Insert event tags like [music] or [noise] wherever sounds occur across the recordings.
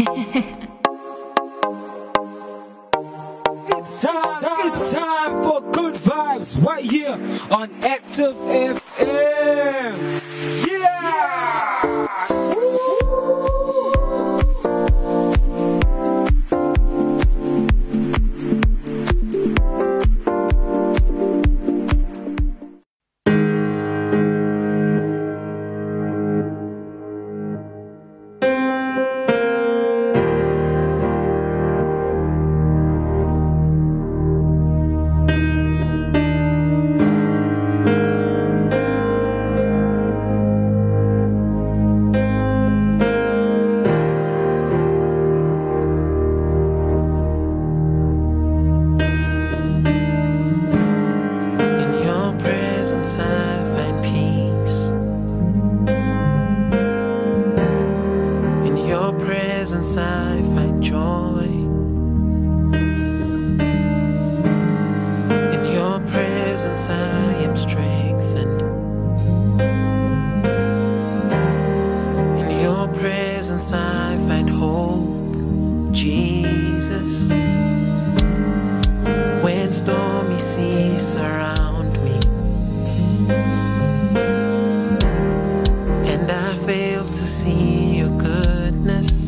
it's time, it's time for good vibes right here on Active F. see your goodness.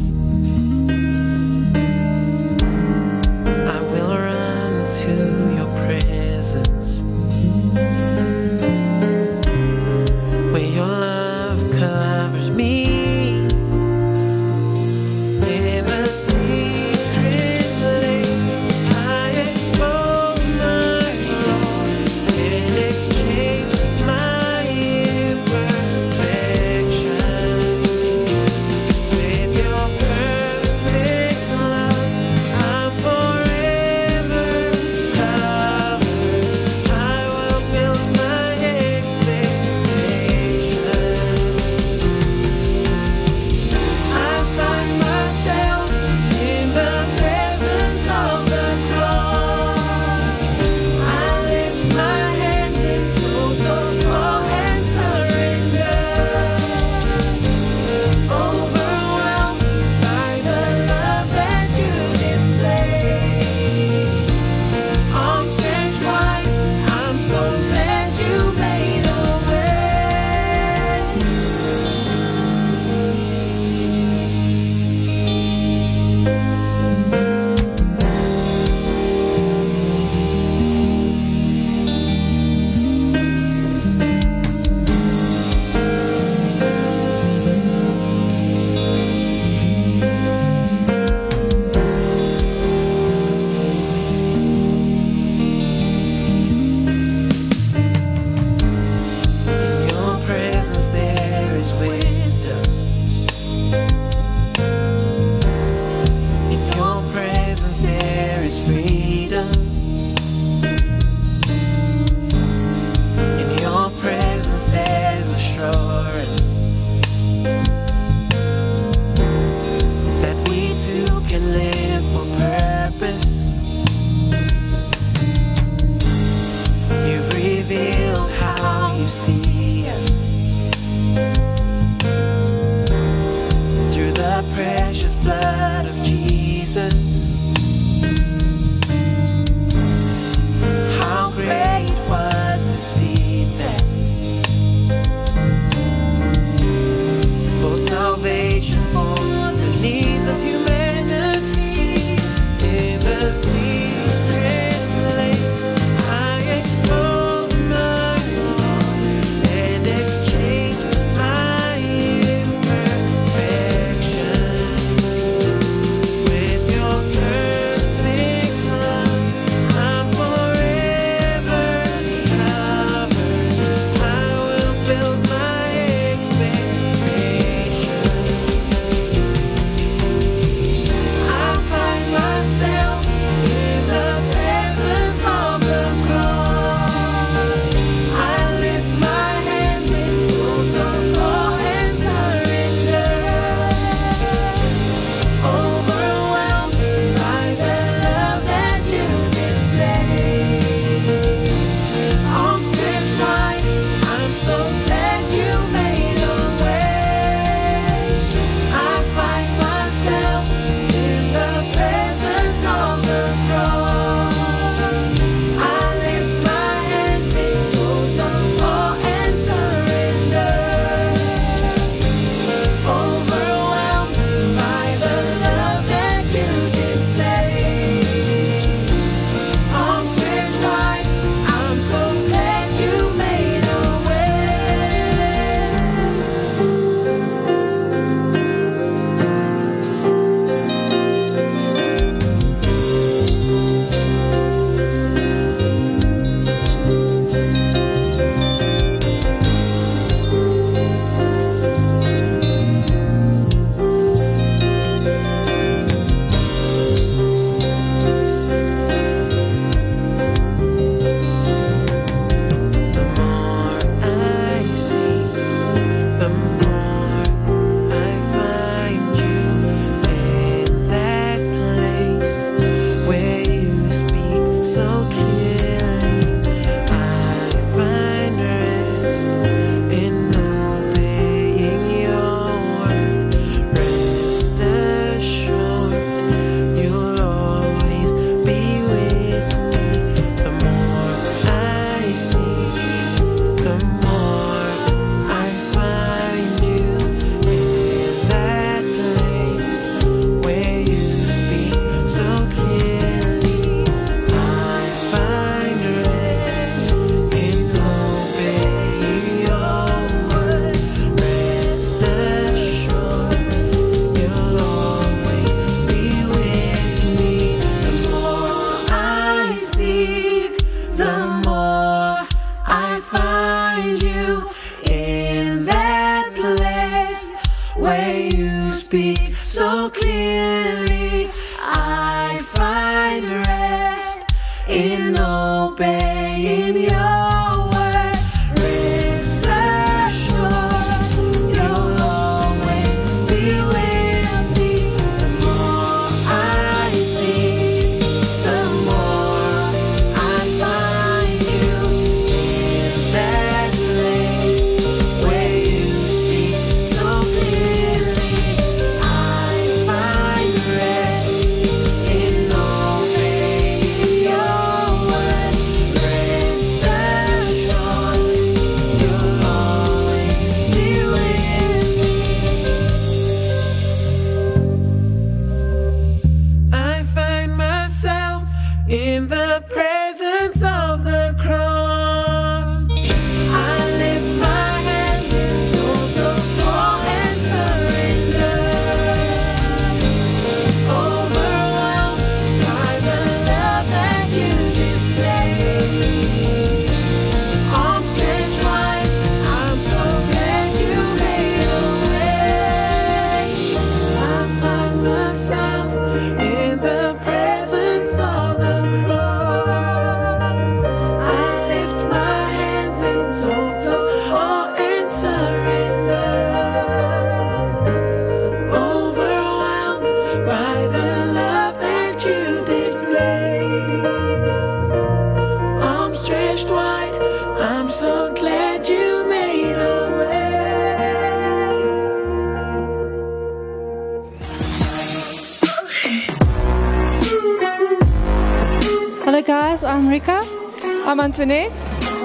Antoinette.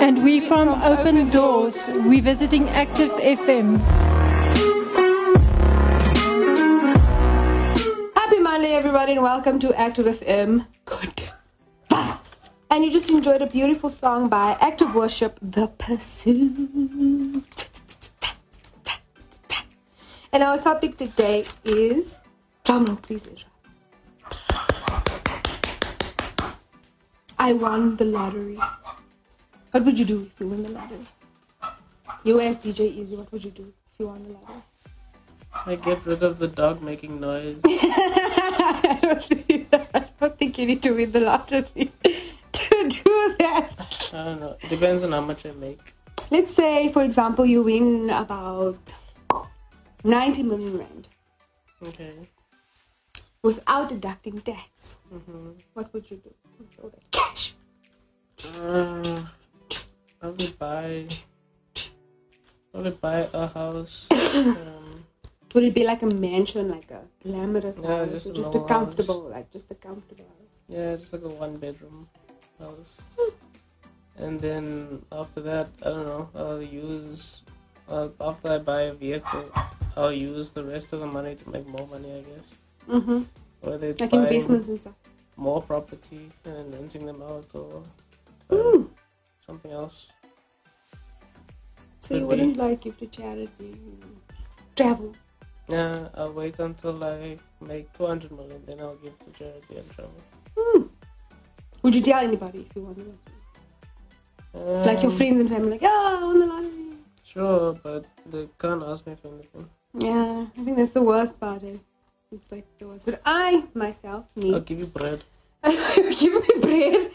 and we from Open Doors. We're visiting Active FM. Happy Monday, everybody, and welcome to Active FM. Good vibes. And you just enjoyed a beautiful song by Active Worship, The Pursuit. And our topic today is drumroll, please, Lizra. I won the lottery. What would you do if you win the lottery? You asked DJ Easy, what would you do if you won the lottery? I get rid of the dog making noise. I don't think, I don't think you need to win the lottery [laughs] to do that. I don't know. It depends on how much I make. Let's say, for example, you win about 90 million rand Okay. without deducting tax. Mm-hmm. What would you do with all that cash? Uh, Would buy. Would buy a house. [coughs] um, Would it be like a mansion, like a glamorous Yeah, house, just just a normal house. comfortable, like just a comfortable house? yeah, just like a one bedroom house. And then after that, I don't know. I'll use. Uh, after I buy a vehicle, I'll use the rest of the money to make more money. I guess. Mm-hmm. Whether it's Like investments and stuff. more property and renting them out, or Mm. Something else. So you Could wouldn't be. like give to charity, travel. Yeah, I'll wait until I make 200 million, then I'll give to charity and travel. Mm. Would you tell anybody if you won the lottery? Like your Um, friends and family, like, oh, I won the lottery. Sure, but they can't ask me for anything. Yeah, I think that's the worst part. Eh? It's like the worst. But I myself, me, I'll give you bread. [laughs] I'll give me bread.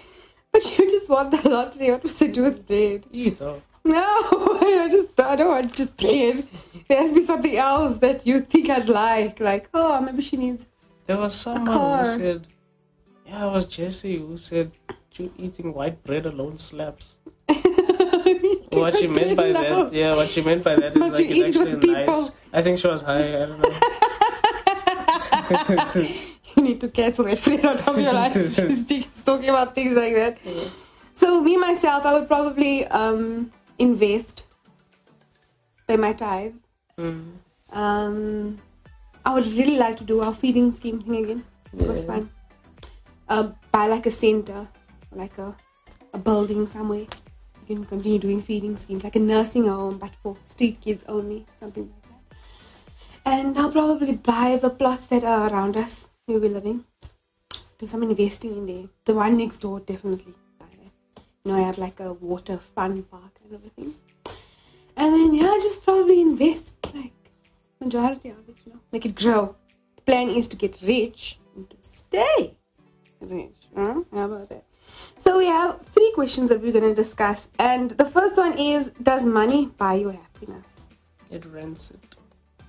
But you want the lottery. What was to do with bread? Eat. No, [laughs] I just I don't want just bread. There has to be something else that you think I'd like. Like, oh, maybe she needs. There was someone who said, yeah, it was Jesse who said, you eating white bread alone slaps. [laughs] What she meant by that, yeah, what she meant by that is like you it's eat with actually nice. people? I think she was high. I don't know. [laughs] You need to cancel that friend out of your life. She's she's talking about things like that. So me myself, I would probably um, invest, pay my tithe. Mm. Um, I would really like to do our feeding scheme thing again. It was fun. Uh, buy like a center, like a, a building somewhere. You can continue doing feeding schemes, like a nursing home, but for street kids only, something like that. And I'll probably buy the plots that are around us where we're living. Do some investing in there. The one next door, definitely. You know, I have like a water fun park kind of a thing. And then, yeah, just probably invest like majority of it, you know, make it grow. The plan is to get rich and to stay rich. Huh? How about that? So we have three questions that we're going to discuss, and the first one is: Does money buy you happiness? It rents it.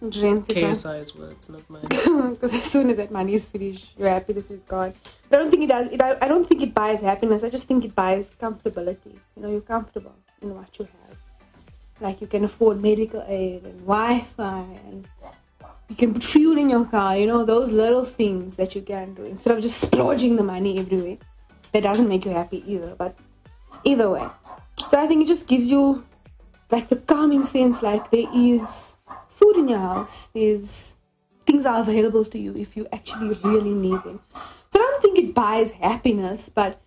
It, right? KSI's words, not mine. [laughs] because as soon as that money is finished, your happiness is gone. But I don't think it does. It, I, I don't think it buys happiness. I just think it buys comfortability. You know, you're comfortable in what you have. Like you can afford medical aid and Wi-Fi, and you can put fuel in your car. You know, those little things that you can do instead of just splurging the money everywhere. That doesn't make you happy either. But either way, so I think it just gives you like the calming sense. Like there is food in your house. There's things are available to you if you actually really need them. So I don't think it buys happiness, but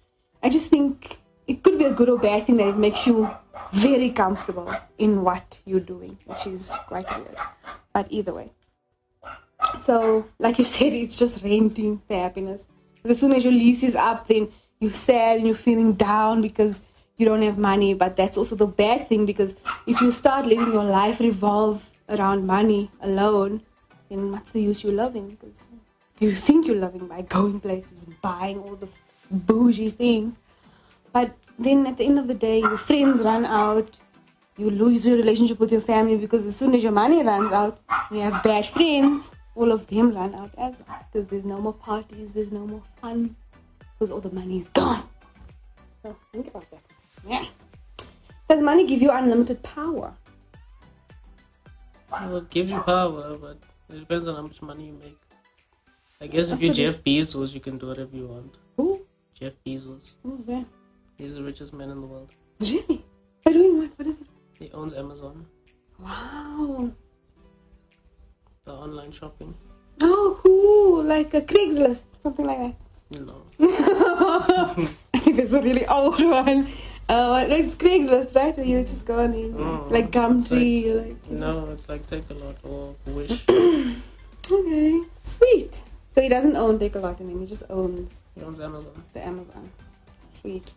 I just think it could be a good or bad thing that it makes you very comfortable in what you're doing, which is quite weird. But either way. So, like you [laughs] said, it's just renting the happiness. 'Cause as soon as your lease is up, then you're sad and you're feeling down because you don't have money. But that's also the bad thing because if you start letting your life revolve around money alone, then what's the use you loving? Because you think you're loving by going places buying all the bougie things. But then at the end of the day, your friends run out. You lose your relationship with your family because as soon as your money runs out, you have bad friends. All of them run out as well because there's no more parties, there's no more fun because all the money is gone. So think about that. Yeah. Does money give you unlimited power? Well, it gives you power, but it depends on how much money you make. I guess if you're Jeff Bezos, you can do whatever you want. Who? Jeff Bezos. Oh, yeah. He's the richest man in the world. Really? By doing what? What is it? He owns Amazon, Wow. the online shopping. Oh, cool. Like a Craigslist, something like that. You know. [laughs] I think that's a really old one. Uh, it's Craigslist, right? Where you just go on in, Mm. like Gumtree, like. No, it's like Takealot or wish. [clears throat] Okay, sweet. So he doesn't own Takealot and then he just owns He owns Amazon. the Amazon. Sweet.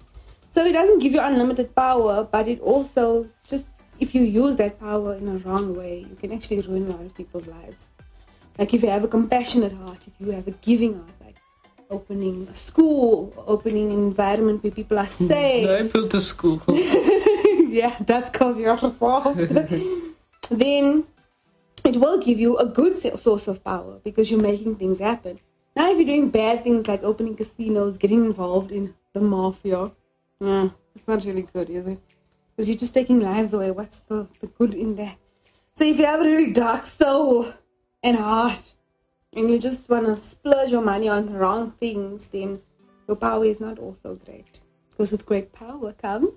So it doesn't give you unlimited power, but it also just if you use that power in a wrong way, you can actually ruin a lot of people's lives. Like if you have a compassionate heart, if you have a giving heart, like opening a school, opening an environment where people are safe. I built a school. [laughs] yeah, that's because you're soft. [laughs] then it will give you a good source of power because you're making things happen. Now, if you're doing bad things like opening casinos, getting involved in the mafia, yeah, it's not really good, is it? Because you're just taking lives away. What's the, the good in that? So, if you have a really dark soul and heart, and you just want to splurge your money on wrong things, then your power is not also great. Because with great power comes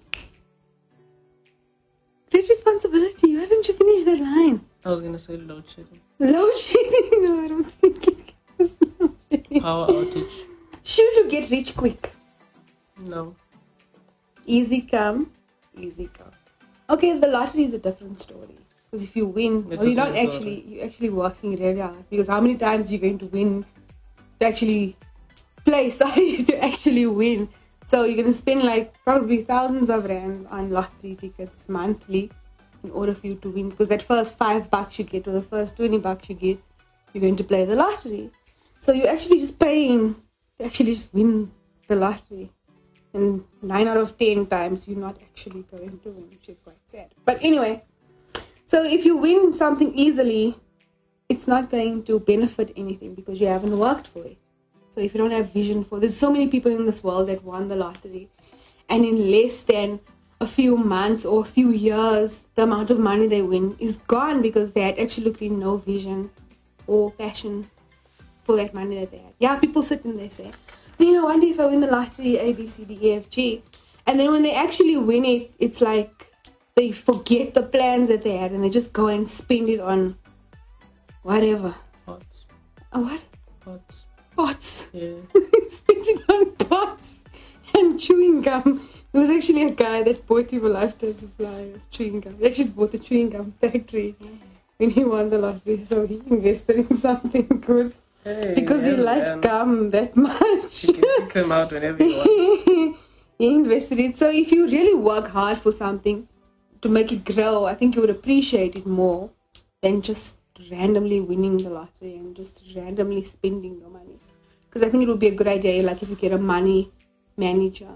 great responsibility. Why didn't you finish that line? I was gonna say load shedding. Load shedding? [laughs] No, I don't think it load shedding. Power outage. Should you get rich quick? No. Easy come, easy go. Okay, the lottery is a different story. Because if you win, well, you're not actually you're actually working really hard. Because how many times are you're going to win to actually play? [laughs] Sorry, to actually win. So you're gonna spend like probably thousands of rand on lottery tickets monthly in order for you to win. Because that first five bucks you get or the first twenty bucks you get, you're going to play the lottery. So you're actually just paying to actually just win the lottery and nine out of ten times you're not actually going to win, which is quite sad. But anyway, so if you win something easily, it's not going to benefit anything because you haven't worked for it. So if you don't have vision for, there's so many people in this world that won the lottery, and in less than a few months or a few years, the amount of money they win is gone because they had absolutely no vision or passion for that money that they had. Yeah, people sit and they say, you know, wonder if I win the lottery A, B, C, D, E, F, G. And then when they actually win it, it's like they forget the plans that they had and they just go and spend it on whatever. Pots. A what? Pots. Pots. Yeah. [laughs] spent it on pots and chewing gum. There was actually a guy that bought him a lifetime supply of chewing gum. He actually bought a chewing gum factory when he won the lottery, so he invested in something good Hey, because he liked gum that much. He can him out whenever you want. [laughs] he invested it. So if you really work hard for something to make it grow, I think you would appreciate it more than just randomly winning the lottery and just randomly spending your money. Because I think it would be a good idea, like if you get a money manager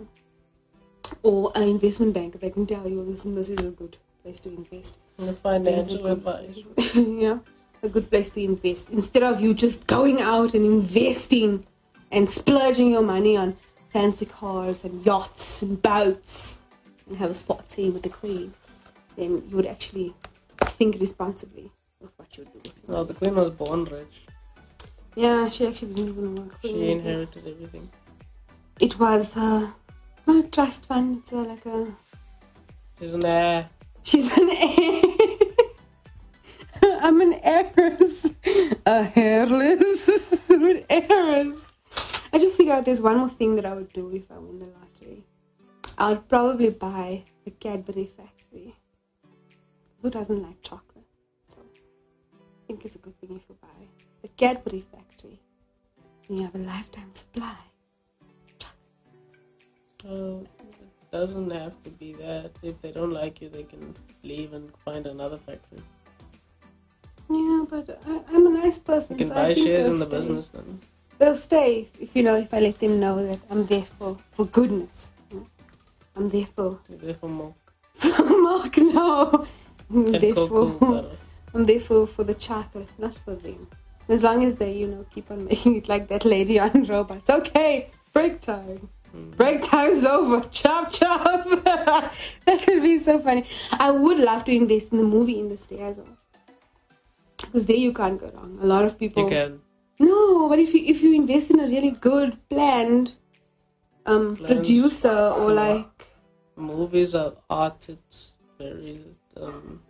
or an investment bank they can tell you this this is a good place to invest. The a financial advice. [laughs] you know, a good place to invest instead of you just going out and investing and splurging your money on fancy cars and yachts and boats and have a sport tea with the queen. Then you would actually think responsibly of what you would do. No, the queen was born rich. Yeah, she actually didn't even work. She inherited everything. It was uh, not a trust fund. It's uh, like a. She's an heir. She's an heir. [laughs] I'm an heiress. A hairless. [laughs] I'm an heiress. I just figured out there's one more thing that I would do if I win the lottery. I would probably buy the Cadbury factory. Who doesn't like chocolate? So I think it's a good thing if you buy the Cadbury factory. And you have a lifetime supply. Uh, it doesn't have to be that. If they don't like you, they can leave and find another factory. Yeah, but I, I'm a nice person. You can so buy shares in the stay. business then. They'll stay if you know if I let them know that I'm there for for goodness. I'm there for You're there for milk [laughs] milk. No, I'm there cocoa for butter. I'm there for for the chocolate, not for them. As long as they you know keep on [laughs] making it like that lady on robots. Okay, break time. Mm. Break time's over. Chop chop. [laughs] that would be so funny. I would love to invest in the movie industry as well. Because there you can't go wrong. A lot of people You can. no, but if you if you invest in a really good planned um Plans. producer or like Movies are art. It's very um.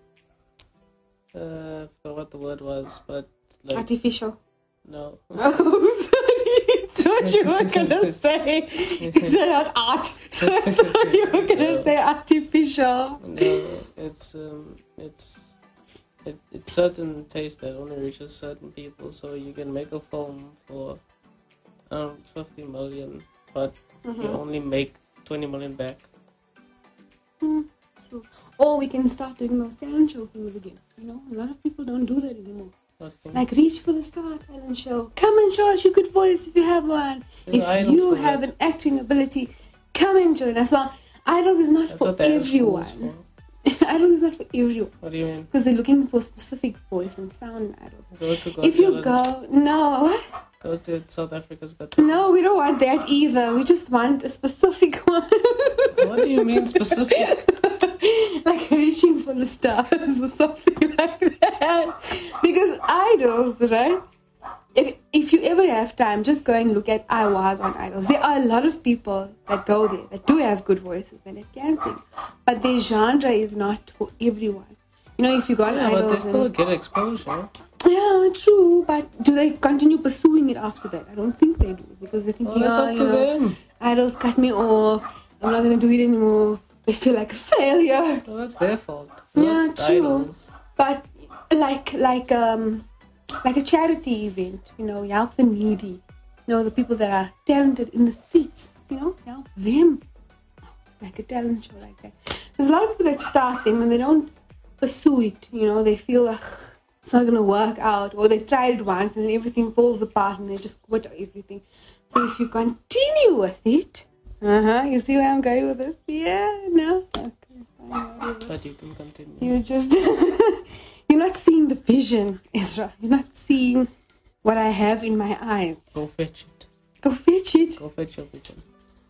Uh, I forgot what the word was, but like artificial. no. [laughs] Oh, sorry. Thought you were gonna say [laughs] it's not art. So [laughs] I thought you were gonna say artificial. No, it's um, it's it, it's certain taste that only reaches certain people. So you can make a film for um, fifty million, but Mm-hmm. you only make twenty million back. Or oh, we can start doing those talent show things again. You know, a lot of people don't do that anymore. Like reach for the star talent show. Come and show us your good voice if you have one. If you have that. an acting ability, come and join us. Well, idols is not That's for what they have schools everyone. for. [laughs] idols is not for everyone. What do you mean? because they're looking for specific voice and sound idols. Go to Got If you go, no, what? go to South Africa's Got Talent. No, we don't want that either. We just want a specific [laughs] one. What do you mean specific? [laughs] like reaching for the stars or something [laughs] like that. Because idols, right? If, if you ever have time, just go and look at I was on idols. There are a lot of people that go there that do have good voices and that can sing, but their genre is not for everyone. You know, if you got Yeah, but they still get exposure. yeah, true. But do they continue pursuing it after that? I don't think they do because they think, Well, yeah, up you to know, them. idols cut me off. I'm not gonna do it anymore. They feel like a failure. Well, that's their fault. Yeah, true. idols. But like like um like a charity event, you know, you help the needy, you know, the people that are talented in the streets, you know, help them. Like a talent show like that. There's a lot of people that start them and they don't pursue it, you know, they feel like it's not gonna work out, or they tried it once and everything falls apart and they just quit everything. So if you continue with it, uh huh, you see where I'm going with this? Yeah, no, okay, fine. But you can continue. You just [laughs] you're not seeing the vision, Ezra. You're not seeing what I have in my eyes. Go fetch it. Go fetch it. Go fetch your vision.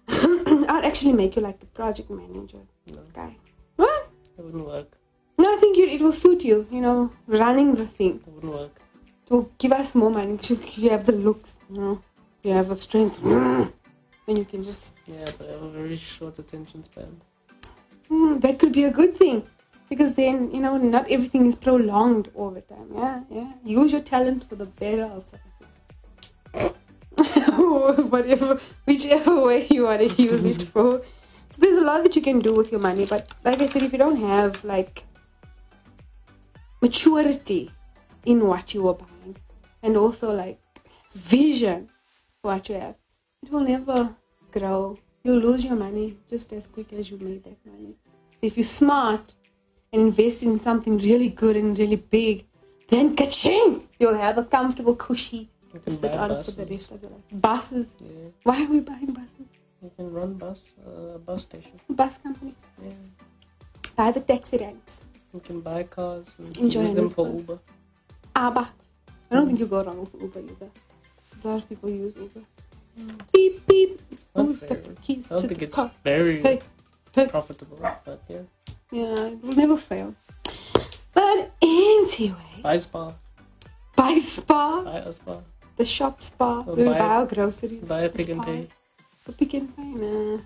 [clears throat] I'll actually make you like the project manager No, guy. What? it wouldn't work. No, I think you, it will suit you. You know, running the thing. It wouldn't work. It will give us more money. [laughs] You have the looks. You know, you have the strength, [clears throat] and you can just. Yeah, but I have a very short attention span. Hmm, that could be a good thing. Because then, you know, not everything is prolonged all the time. Yeah, yeah. Use your talent for the better of Africa. [laughs] Whatever, whichever way you want to use it [laughs] for. So there's a lot that you can do with your money. But like I said, if you don't have like maturity in what you are buying and also like vision for what you have, it will never grow. You'll lose your money just as quick as you made that money. So if you're smart and invest in something really good and really big, then ka-ching! You'll have a comfortable cushy to sit on buses. for the rest of your life. Buses. Yeah, Why are we buying buses? you can run bus, uh, bus station. Bus company. Yeah, Buy the taxi ranks. you can buy cars and In use them for. Uber. Abba. I don't think you go wrong with Uber either. 'Cause A lot of people use Uber. Beep beep. Not Who's got very. the keys I don't to think the it's car? very Hey, hey. profitable, but yeah. Yeah, it will never fail. But anyway, Buy spa, buy Spar, buy a spa, the shop Spar, Or we buy- buy our groceries. buy a the pick and pay, A pick and pay, nah.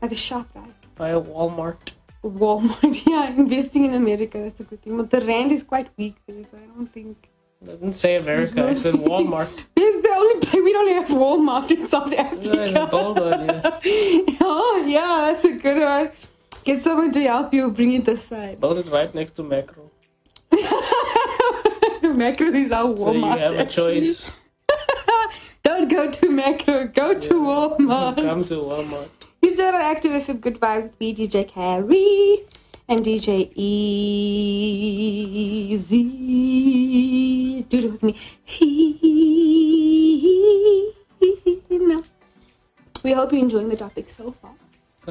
Like a shop, right? buy a Walmart. Walmart, [laughs] yeah, investing in America, that's a good thing. But the rand is quite weak there, so I don't think. I didn't say America, I said Walmart. [laughs] The place [laughs] we don't have Walmart in South Yeah, Africa. bold yeah. oh, yeah, that's a good one. Get someone to help you bring it this side. Build it right next to Makro. [laughs] Makro is our Walmart. So you have a actually. choice. [laughs] Don't go to Makro, go to Walmart. Come to Walmart. You've done an active FM Good Vibes with DJ Carrie, and DJ Easy. Do it with me. No. [laughs] We hope you're enjoying the topic so far.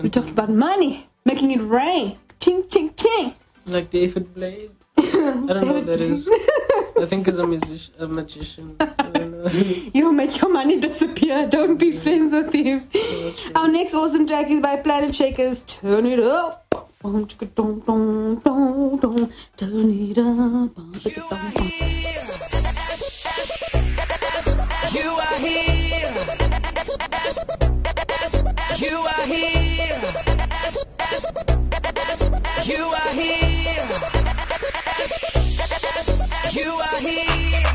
We talked about money, making it rain. Ching, ching, ching. Like David Blaine. [laughs] I don't know what that is. I think he's a, music- a magician. I don't know. [laughs] You'll make your money disappear. Don't be friends with him. Our next awesome track is by Planetshakers. Turn it up. Turn it up. You are here. You are here. You are here. You are here.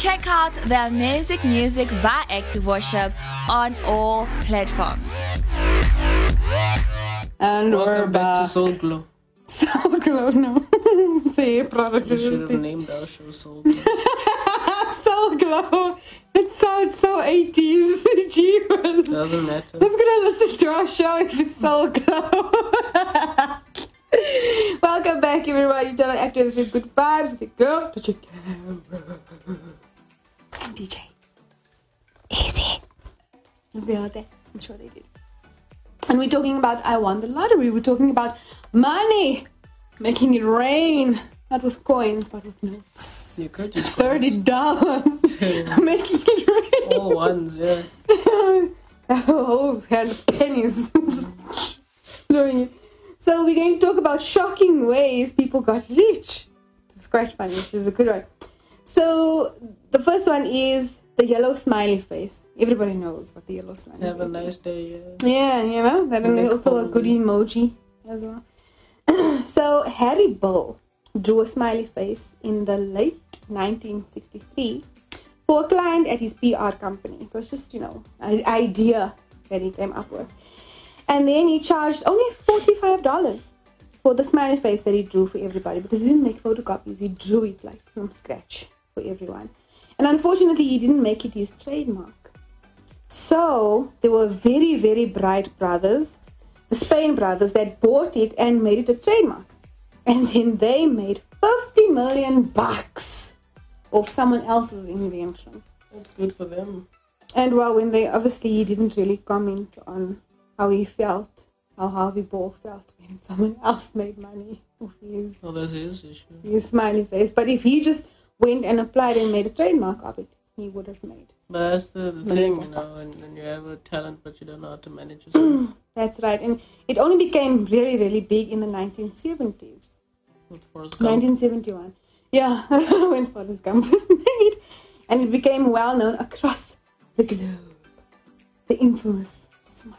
Check out their music music by Active Worship on all platforms. And we're Welcome back to. Soul Glow. Soul Glow, no. [laughs] Say We should have productivity. named our show Soul Glow. [laughs] Soul Glow. It sounds so 80s. [laughs] Jeez. Doesn't matter. Who's gonna listen to our show if it's Soul Glow? Welcome back, everybody. Turn on Active with Good Vibes with your girl, DJ. Easy. They are there. I'm sure they did. And we're talking about I won the lottery. We're talking about money. Making it rain. Not with coins, but with notes. You could just Thirty dollars. [laughs] [laughs] Making it rain. all ones, yeah. [laughs] oh, and pennies. Throwing it. So we're going to talk about shocking ways people got rich. It's quite funny. Which is a good one. So the first one is the yellow smiley face. Everybody knows what the yellow smiley Have a face nice is. day, yeah. Yeah, you know that and Nick also a good emoji as well. [clears throat] so Harvey Ball drew a smiley face in the late 1963 for a client at his PR company. It was just you know an idea that he came up with, and then he charged only forty five dollars for the smiley face that he drew for everybody because he didn't make photocopies. He drew it like from scratch for everyone, and unfortunately he didn't make it his trademark. So there were very, very bright brothers, the Spain brothers, that bought it and made it a trademark. And then they made 50 million bucks off someone else's invention. That's good for them. And well, when they obviously he didn't really comment on how he felt, how Harvey Ball felt when someone else made money off his, Well, that's his issue. his smiley face. But if he just went and applied and made a trademark of it, he would have made. But that's the, the thing, you know, when, when you have a talent but you don't know how to manage yourself. [clears throat] That's right. And it only became really, really big in the 1970s. with Forrest Gump. 1971. Yeah, [laughs] when Forrest Gump was [laughs] made. And it became well known across the globe. The infamous smile.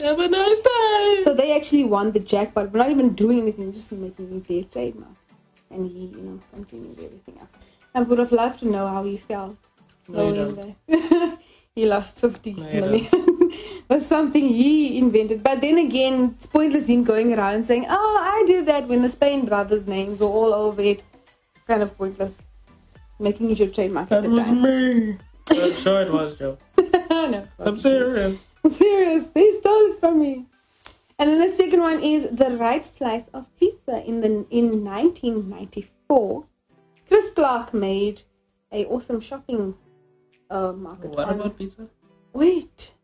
Have a nice day! So they actually won the jackpot. We're not even doing anything, just making their trademark. And he, you know, continued everything else. I would have loved to know how he felt. No, you knowing that he lost 50 No, you million. [laughs] was something he invented. But then again, it's pointless him going around saying, Oh, I did that when the Spain brothers' names were all over it. Kind of pointless. Making it your trademark at That the was time. me! [laughs] I'm sure it was, Joe. [laughs] no, I'm serious. serious. They stole it from me. And then the second one is the right slice of pizza. In the in 1994, Chris Clark made a awesome shopping uh, market. What on- about pizza? Wait. [laughs]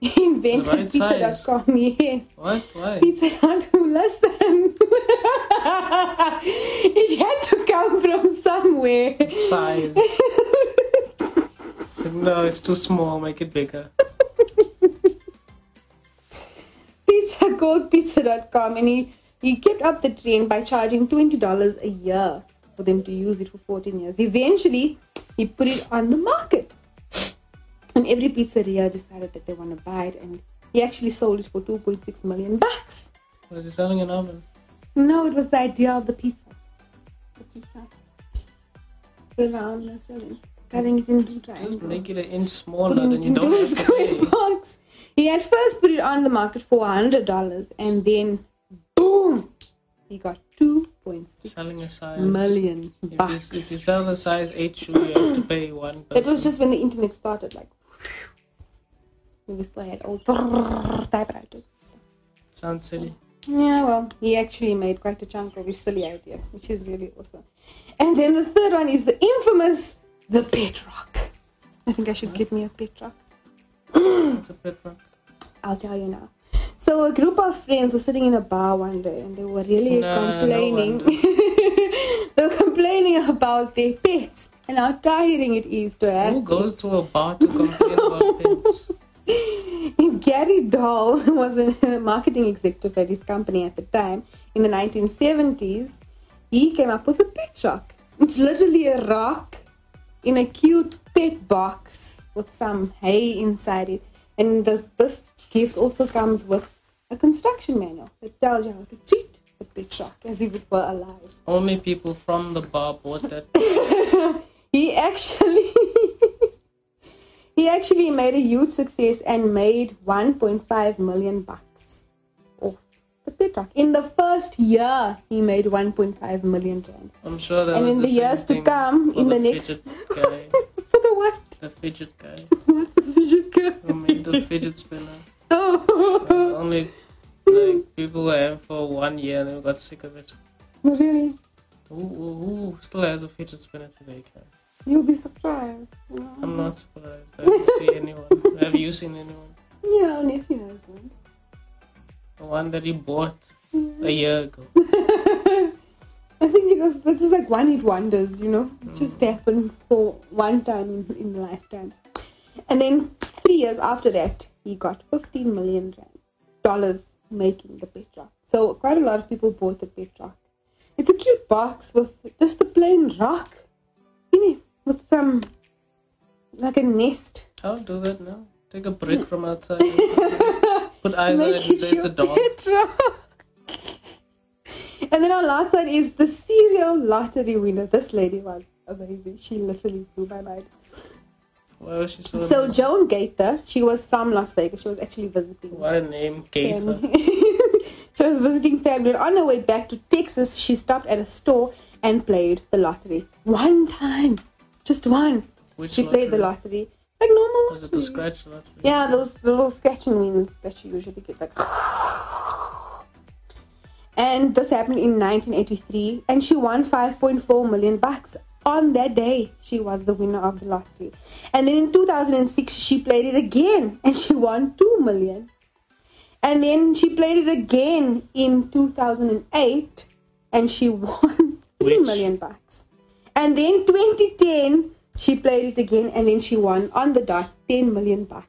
He invented right pizza.com. Yes. What? Why? Pizza Hut. Listen. [laughs] it had to come from somewhere. Size. [laughs] No, it's too small. Make it bigger. Pizza called pizza.com and he, he kept up the trend by charging $20 a year for them to use it for 14 years. Eventually, he put it on the market. And every pizzeria decided that they want to buy it and he actually sold it for 2.6 million bucks. Was he selling an oven? No, it was the idea of the pizza. The pizza. The round selling. Cutting it into Just make it an inch smaller, than you into don't a have to square box. He had first put it on the market for hundred dollars, and then boom, he got two point six Selling a size. million If you, if you sell a size 8 shoe, you have to pay one person. That was just when the internet started, like we still had old [laughs] typewriters. Sounds silly. Yeah, well, he actually made quite a chunk of his silly idea, which is really awesome. And then the third one is the infamous the pet rock. I think I should get me a pet rock. It's a pet rock. I'll tell you now. So a group of friends were sitting in a bar one day and they were really No, no complaining. wonder. [laughs] they were complaining about their pets and how tiring it is to have Who goes to a bar to complain about [laughs] pets? Gary Dahl [laughs] was a marketing executive at his company at the time in the 1970s. He came up with a pet rock. It's literally a rock in a cute pet box with some hay inside it. And the, this gift also comes with a construction manual that tells you how to treat the pet rock as if it were alive. Only people from the bar bought that. [laughs] he actually [laughs] he actually made a huge success and made 1.5 million bucks off the pet rock. In the first year, he made 1.5 million rand. I'm sure that And was in the same years to come, in the next- fidget [laughs] For the what? the fidget guy What's the fidget who girl? made the fidget spinner. It's only like people who have for one year and then got sick of it. really? Who, who, who still has a fidget spinner today, Kai? You'll be surprised. know. I'm not surprised. I haven't seen [laughs] anyone. Have you seen anyone? Yeah, nephew has one. The one that he bought a year ago. [laughs] I think it was that's just like one hit wonders, you know. It just hmm. happened for one time in, in lifetime. And then three years after that, he got 15 million rand, dollars making the pet rock. So quite a lot of people bought the pet rock. It's a cute box with just a plain rock in it with some like a nest. I'll do that now. Take a brick from outside. [laughs] Put eyes on it Make and it say it's a dog. [laughs] And then our last one is the serial lottery winner. This lady was amazing. She literally blew my mind. She so? Joan Gaither, she was from Las Vegas. She was actually visiting. What a name, Gaither. [laughs] she was visiting family. And on her way back to Texas, she stopped at a store and played the lottery. One time. Just one. Which She played the lottery? lottery. Like normal. Was it the scratch lottery? Yeah, those the little scratching wins that she usually gets like. [sighs] And this happened in 1983, and she won 5.4 million bucks on that day. She was the winner of the lottery. And then in 2006, she played it again, and she won 2 million. And then she played it again in 2008, and she won [laughs] three Which? million bucks. And then 2010, she played it again, and then she won on the dot 10 million bucks.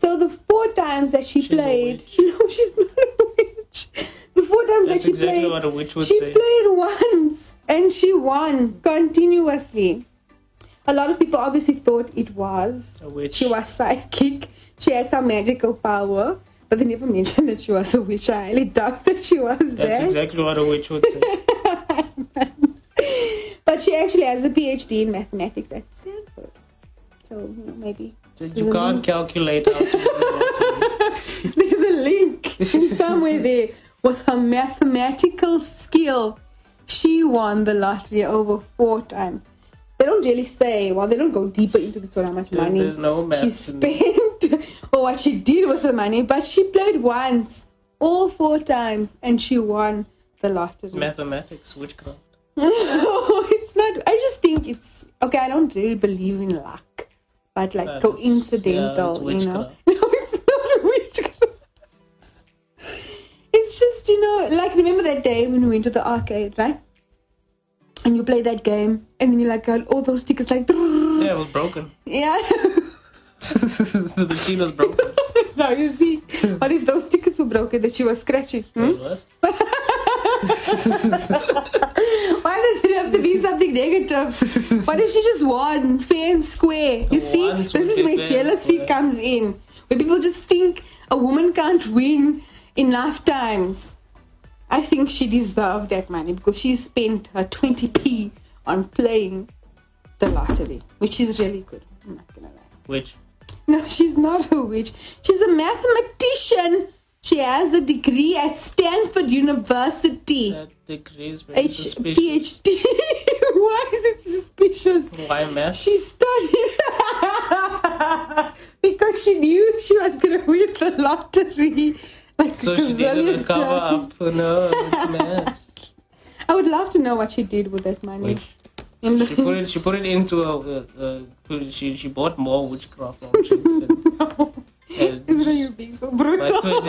So the four times that she She's played, [laughs] no, she's not a witch. The four times That's that she exactly played, what a witch would she say. played once and she won continuously. A lot of people obviously thought it was A witch. she was psychic. She had some magical power, but they never [laughs] mentioned that she was a witch. I highly doubt that she was That's that. exactly what a witch would say. [laughs] but she actually has a PhD in mathematics at Stanford. So you know, maybe You can't calculate how to win the lottery. there's a link somewhere there with her mathematical skill. She won the lottery over four times. They don't really say, well, they don't go deeper into this or how much There- money there's no she maths in there. spent [laughs] or what she did with the money, but she played once, all four times, and she won the lottery. Mathematics, witchcraft. [laughs] it's not. I just think it's okay. I don't really believe in luck, but like it's- coincidental, yeah, you know. [laughs] you know, like remember that day when we went to the arcade, right? And you play that game, and then you like got all those stickers like. Yeah, it was broken. Yeah. [laughs] the machine was broken. [laughs] now you see. What if those stickers were broken that she was scratching? Hmm? [laughs] Why does it have to be something negative? what if she just won fair and square? You see, Once this is where jealousy square. comes in. Where people just think a woman can't win enough times. I think she deserved that money because she spent her 20p on playing the lottery, which is really good. I'm not gonna lie. Which? No, she's not a witch. She's a mathematician. She has a degree at Stanford University. That degree is very H- suspicious. PhD. [laughs] Why is it suspicious? Why math? She studied [laughs] because she knew she was gonna win the lottery. Like so [laughs] she did cover up. No, it's. [laughs] I would love to know what she did with that money. She put it. She put it into a. Uh, uh, she she bought more witchcraft objects. And, [laughs] no. and Israel, you're being so brutal. 20,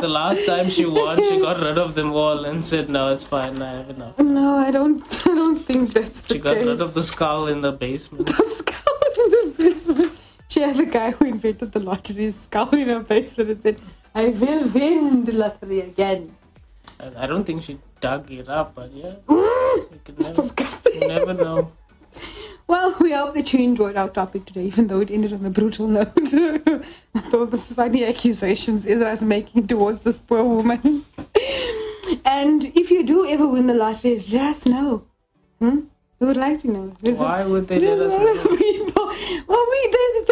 the last time she won, she got rid of them all and said, "No, it's fine. I have enough." No, I don't. I don't think that's the She got case. rid of the skull in the basement. The skull in the basement. she had the guy who invented the lottery skull in her basement and said, I will win the lottery again. I, I don't think she dug it up, but yeah. [laughs] It's never, disgusting. you never know. [laughs] Well, we hope that you enjoyed our topic today, even though it ended on a brutal note. [laughs] All the funny accusations Israel's making towards this poor woman. and if you do ever win the lottery, let us know. Hmm? We would like to know. There's a- Why would they let a us know? people. Well, we they,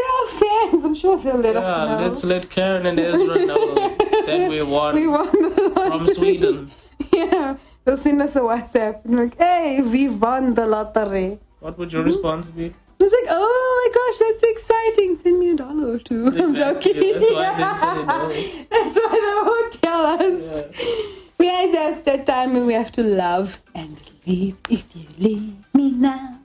fans. I'm sure they'll let Yeah, us know. let's let Karen and Ezra know [laughs] that we won we won the lottery. from Sweden. [laughs] Yeah, they'll send us a WhatsApp and like, hey, we won the lottery. What would your response be? Mm-hmm. I was like, oh my gosh, that's exciting. Send me a dollar or two. [laughs] I'm Exactly, joking. that's why they say no. That's why they won't tell us. We are just that time when we have to love and leave. If you leave me now,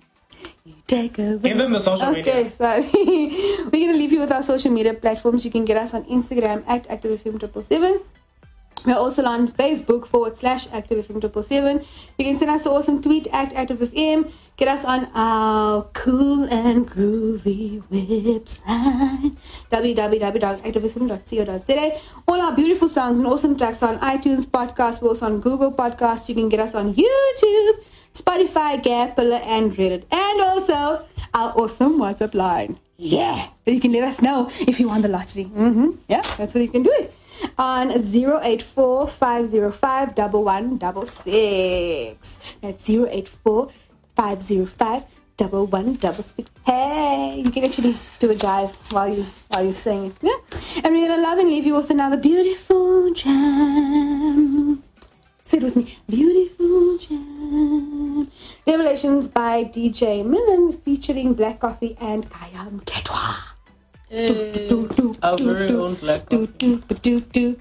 take away. Give them the social Okay, sorry. [laughs] We're gonna leave you with our social media platforms. You can get us on Instagram at ActiveFM777. We're also on Facebook forward slash ActiveFM777. You can send us an awesome tweet at ActiveFM. Get us on our cool and groovy website www.activefm.co.za. All our beautiful songs and awesome tracks on iTunes Podcast. We're also on Google Podcasts. You can get us on YouTube, Spotify, Gapilla, and Reddit. And also our awesome WhatsApp line. Yeah. You can let us know if you won the lottery. Mm-hmm. Yeah, that's what you can do it. On 084 505 1166. That's 084 505 1166. Hey, you can actually do a jive while you while you're saying it. Yeah. And we're gonna love and leave you with another beautiful jam. Say it with me. Beautiful jam. Revelations by DJ Millen featuring Black Coffee and Kayam Tetwa. Hey, our very own black coffee.